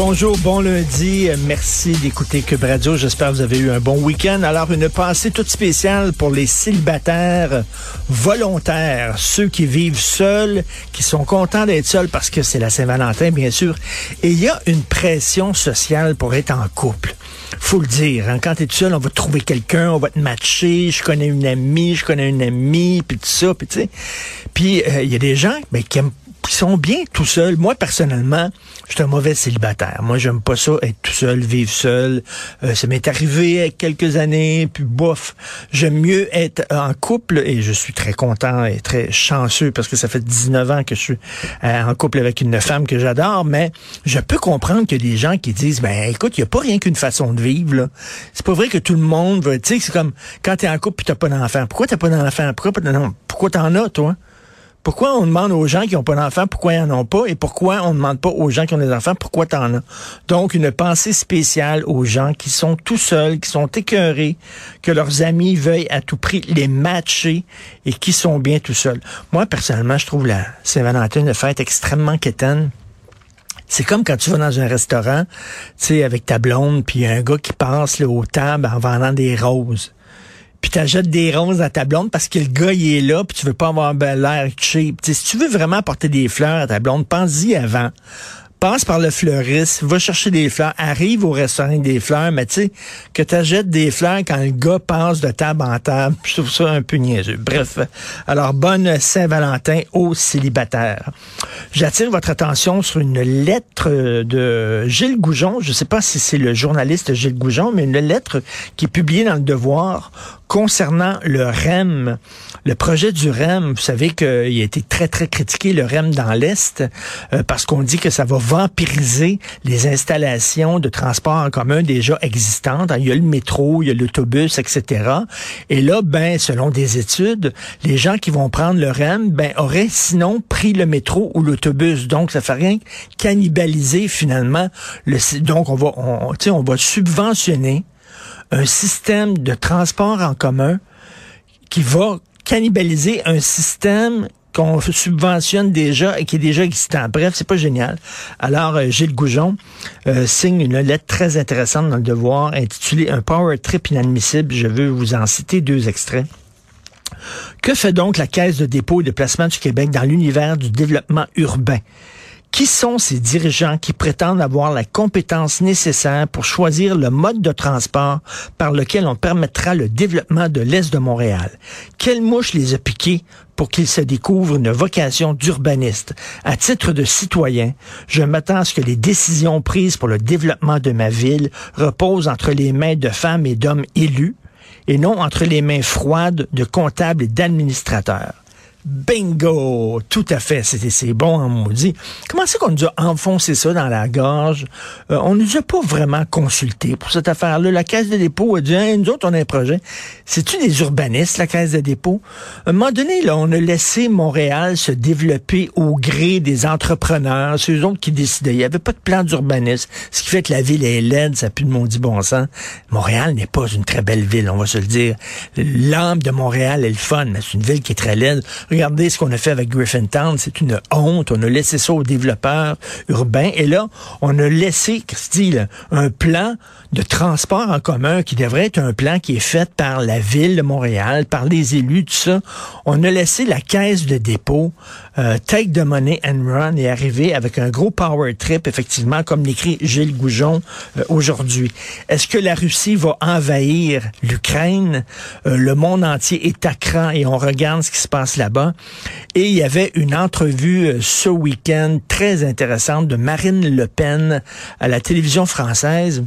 Bonjour, bon lundi. Merci d'écouter Cube Radio. J'espère que vous avez eu un bon week-end. Alors, une pensée toute spéciale pour les célibataires volontaires, ceux qui vivent seuls, qui sont contents d'être seuls parce que c'est la Saint-Valentin, bien sûr. Et il y a une pression sociale pour être en couple. Faut le dire, hein, quand tu es seul, on va trouver quelqu'un, on va te matcher, je connais une amie, je connais une amie, puis tout ça, puis tu sais. Puis euh, il y a des gens ben, qui aiment qui sont bien tout seuls. Moi, personnellement, je suis un mauvais célibataire. Moi, j'aime pas ça, être tout seul, vivre seul. Euh, ça m'est arrivé quelques années, puis bof. J'aime mieux être en couple et je suis très content et très chanceux parce que ça fait 19 ans que je suis euh, en couple avec une femme que j'adore, mais je peux comprendre a des gens qui disent, ben écoute, il n'y a pas rien qu'une façon de vivre. C'est pas vrai que tout le monde veut... Tu sais, c'est comme quand tu es en couple et tu pas d'enfant. Pourquoi t'as pas d'enfant? Pourquoi, non, pourquoi t'en as, toi? Pourquoi on demande aux gens qui n'ont pas d'enfants pourquoi ils n'en ont pas et pourquoi on ne demande pas aux gens qui ont des enfants pourquoi tu en as? Donc, une pensée spéciale aux gens qui sont tout seuls, qui sont écœurés, que leurs amis veuillent à tout prix les matcher et qui sont bien tout seuls. Moi, personnellement, je trouve la Saint-Valentin une fête extrêmement quétaine. C'est comme quand tu vas dans un restaurant, tu sais, avec ta blonde, puis un gars qui passe là, aux tables en vendant des roses puis t'achètes des roses à ta blonde parce que le gars il est là, puis tu veux pas avoir ben, l'air cheap. T'sais, si tu veux vraiment apporter des fleurs à ta blonde, pense-y avant. Passe par le fleuriste, va chercher des fleurs, arrive au restaurant des fleurs, mais tu sais, que t'achètes des fleurs quand le gars passe de table en table, je trouve ça un peu niaiseux. Bref, alors bonne Saint-Valentin aux célibataires. J'attire votre attention sur une lettre de Gilles Goujon, je sais pas si c'est le journaliste Gilles Goujon, mais une lettre qui est publiée dans le Devoir concernant le REM, le projet du REM, vous savez qu'il a été très, très critiqué, le REM dans l'Est, euh, parce qu'on dit que ça va vampiriser les installations de transport en commun déjà existantes. Il y a le métro, il y a l'autobus, etc. Et là, ben, selon des études, les gens qui vont prendre le REM, ben, auraient sinon pris le métro ou l'autobus. Donc, ça fait rien cannibaliser finalement le, donc on va, on, on va subventionner un système de transport en commun qui va cannibaliser un système qu'on subventionne déjà et qui est déjà existant. Bref, c'est pas génial. Alors, euh, Gilles Goujon euh, signe une lettre très intéressante dans le Devoir intitulée Un power trip inadmissible. Je veux vous en citer deux extraits. Que fait donc la Caisse de dépôt et de placement du Québec dans l'univers du développement urbain? Qui sont ces dirigeants qui prétendent avoir la compétence nécessaire pour choisir le mode de transport par lequel on permettra le développement de l'Est de Montréal? Quelle mouche les a piqués pour qu'ils se découvrent une vocation d'urbaniste? À titre de citoyen, je m'attends à ce que les décisions prises pour le développement de ma ville reposent entre les mains de femmes et d'hommes élus et non entre les mains froides de comptables et d'administrateurs. Bingo! Tout à fait. C'est bon en maudit. Comment c'est qu'on nous a enfoncé ça dans la gorge? Euh, on nous a pas vraiment consulté pour cette affaire-là. La Caisse de dépôt a dit, Hey, nous autres, on a un projet. C'est-tu des urbanistes, la Caisse de dépôt? À un moment donné, là, on a laissé Montréal se développer au gré des entrepreneurs. C'est autres qui décidaient. Il n'y avait pas de plan d'urbanisme. Ce qui fait que la ville est laide, ça pue de maudit bon sens. Montréal n'est pas une très belle ville, on va se le dire. L'âme de Montréal est le fun, mais c'est une ville qui est très laide. Regardez ce qu'on a fait avec Griffintown, c'est une honte. On a laissé ça aux développeurs urbains. Et là, on a laissé, Christy, là, un plan de transport en commun qui devrait être un plan qui est fait par la ville de Montréal, par les élus, tout ça. On a laissé la caisse de dépôt euh, take the money and run et arriver avec un gros power trip, effectivement, comme l'écrit Gilles Goujon euh, aujourd'hui. Est-ce que la Russie va envahir l'Ukraine? Euh, le monde entier est à cran et on regarde ce qui se passe là-bas. Et il y avait une entrevue euh, ce week-end très intéressante de Marine Le Pen à la télévision française.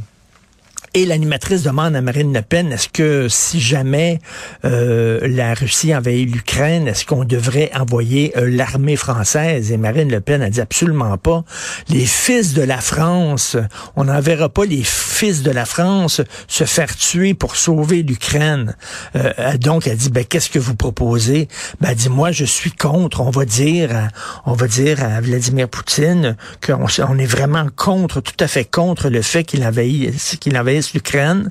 Et l'animatrice demande à Marine Le Pen, est-ce que si jamais euh, la Russie envahit l'Ukraine, est-ce qu'on devrait envoyer euh, l'armée française? Et Marine Le Pen a dit absolument pas. Les fils de la France, on n'enverra pas les fils de la France se faire tuer pour sauver l'Ukraine. Euh, donc, elle dit, ben, qu'est-ce que vous proposez? Ben, elle dit, moi, je suis contre. On va dire, on va dire à Vladimir Poutine qu'on on est vraiment contre, tout à fait contre le fait qu'il envahisse, qu'il envahisse l'Ukraine.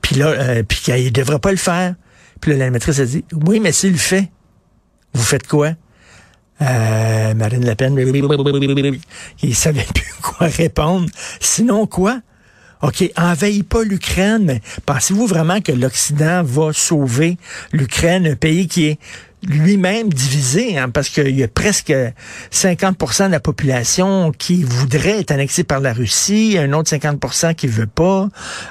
Puis là, euh, puis qu'il devrait pas le faire. Puis là, la maîtresse a dit, oui, mais s'il le fait, vous faites quoi? Euh, Marine Le Pen, il savait plus quoi répondre. Sinon quoi? OK, envahit pas l'Ukraine, mais pensez-vous vraiment que l'Occident va sauver l'Ukraine, un pays qui est lui-même divisé, hein, parce qu'il y a presque 50% de la population qui voudrait être annexée par la Russie, un autre 50% qui veut pas.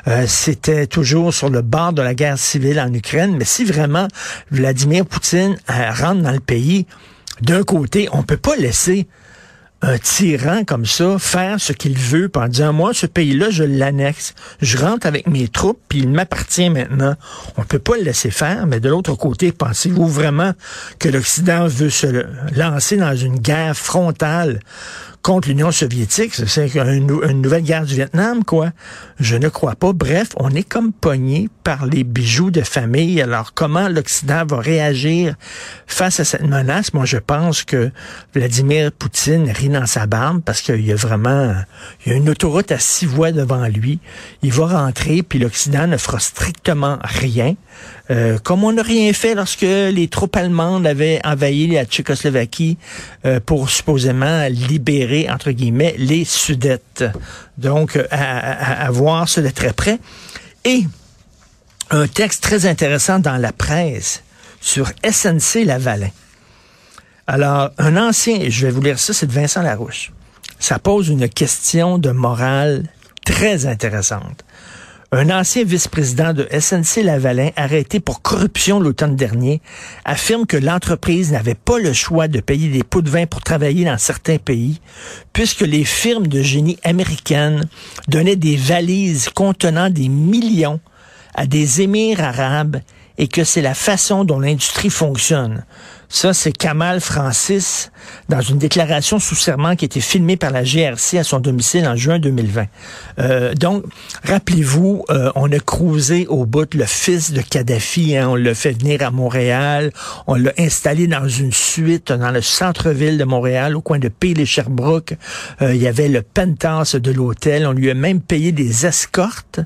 Euh, C'était toujours sur le bord de la guerre civile en Ukraine. Mais si vraiment Vladimir Poutine euh, rentre dans le pays, d'un côté, on peut pas laisser un tyran comme ça faire ce qu'il veut en disant moi ce pays-là je l'annexe, je rentre avec mes troupes puis il m'appartient maintenant. On peut pas le laisser faire, mais de l'autre côté, pensez-vous vraiment que l'Occident veut se lancer dans une guerre frontale contre l'Union soviétique. C'est une, nouvelle guerre du Vietnam, quoi. Je ne crois pas. Bref, on est comme pogné par les bijoux de famille. Alors, comment l'Occident va réagir face à cette menace? Moi, je pense que Vladimir Poutine rit dans sa barbe parce qu'il y a vraiment il y a une autoroute à six voies devant lui. Il va rentrer, puis l'Occident ne fera strictement rien. Euh, comme on n'a rien fait lorsque les troupes allemandes avaient envahi la Tchécoslovaquie euh, pour supposément libérer, entre guillemets, les Sudètes. Donc, à, à voir ça de très près. Et un texte très intéressant dans la presse sur SNC Lavalin. Alors, un ancien, je vais vous lire ça, c'est de Vincent Larouche. Ça pose une question de morale très intéressante. Un ancien vice-président de SNC Lavalin, arrêté pour corruption l'automne dernier, affirme que l'entreprise n'avait pas le choix de payer des pots de vin pour travailler dans certains pays, puisque les firmes de génie américaines donnaient des valises contenant des millions à des émirs arabes et que c'est la façon dont l'industrie fonctionne. Ça, c'est Kamal Francis dans une déclaration sous serment qui a été filmée par la GRC à son domicile en juin 2020. Euh, donc, rappelez-vous, euh, on a cruisé au bout le fils de Kadhafi. Hein, on l'a fait venir à Montréal. On l'a installé dans une suite dans le centre-ville de Montréal, au coin de Peel et Sherbrooke. Euh, il y avait le penthouse de l'hôtel. On lui a même payé des escortes.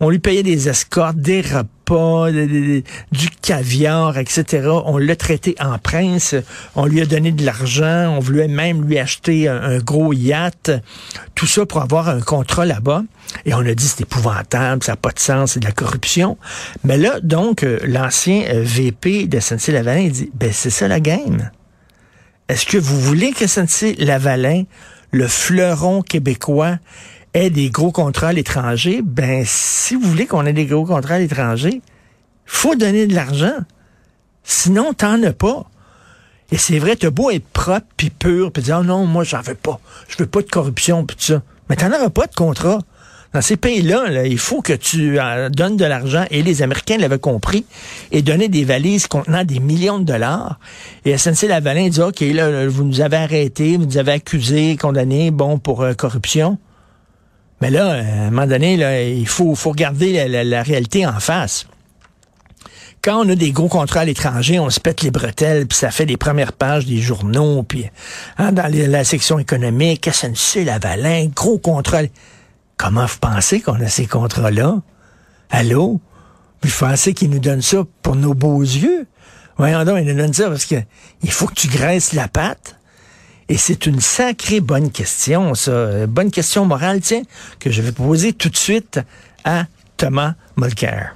On lui payait des escortes, des repas pas, du caviar, etc. On l'a traité en prince, on lui a donné de l'argent, on voulait même lui acheter un, gros yacht, tout ça pour avoir un contrat là-bas. Et on a dit c'est épouvantable, ça n'a pas de sens, c'est de la corruption. Mais là, donc, euh, l'ancien euh, VP de SNC-Lavalin dit, ben c'est ça la game. Est-ce que vous voulez que SNC-Lavalin, le fleuron québécois, ait des gros contrats à l'étranger, ben si vous voulez qu'on ait des gros contrats à l'étranger, faut donner de l'argent. Sinon, t'en as pas. Et c'est vrai, t'as beau être propre puis pur, puis dire oh non, moi j'en veux pas, je veux pas de corruption puis ça. Mais t'en auras pas de contrat. Dans ces pays-là, il faut que tu euh, donnes de l'argent, et les Américains l'avaient compris, et donner des valises contenant des millions de dollars. Et SNC Lavalin dit, OK, là, vous nous avez arrêtés, vous nous avez accusés, condamnés, bon, pour euh, corruption. Mais là, à un moment donné, là, il faut, faut regarder la, réalité en face quand on a des gros contrats à l'étranger, on se pète les bretelles, puis ça fait les premières pages des journaux, puis hein, dans la section économique, SNC Lavalin, gros contrat. Comment vous pensez qu'on a ces contrats-là? Allô? Vous pensez qu'ils nous donnent ça pour nos beaux yeux? Voyons donc, il donne ça parce que il faut que tu graisses la pâte. Et c'est une sacrée bonne question, ça. Euh, Bonne question morale, tiens, que je vais poser tout de suite à Thomas Mulcair.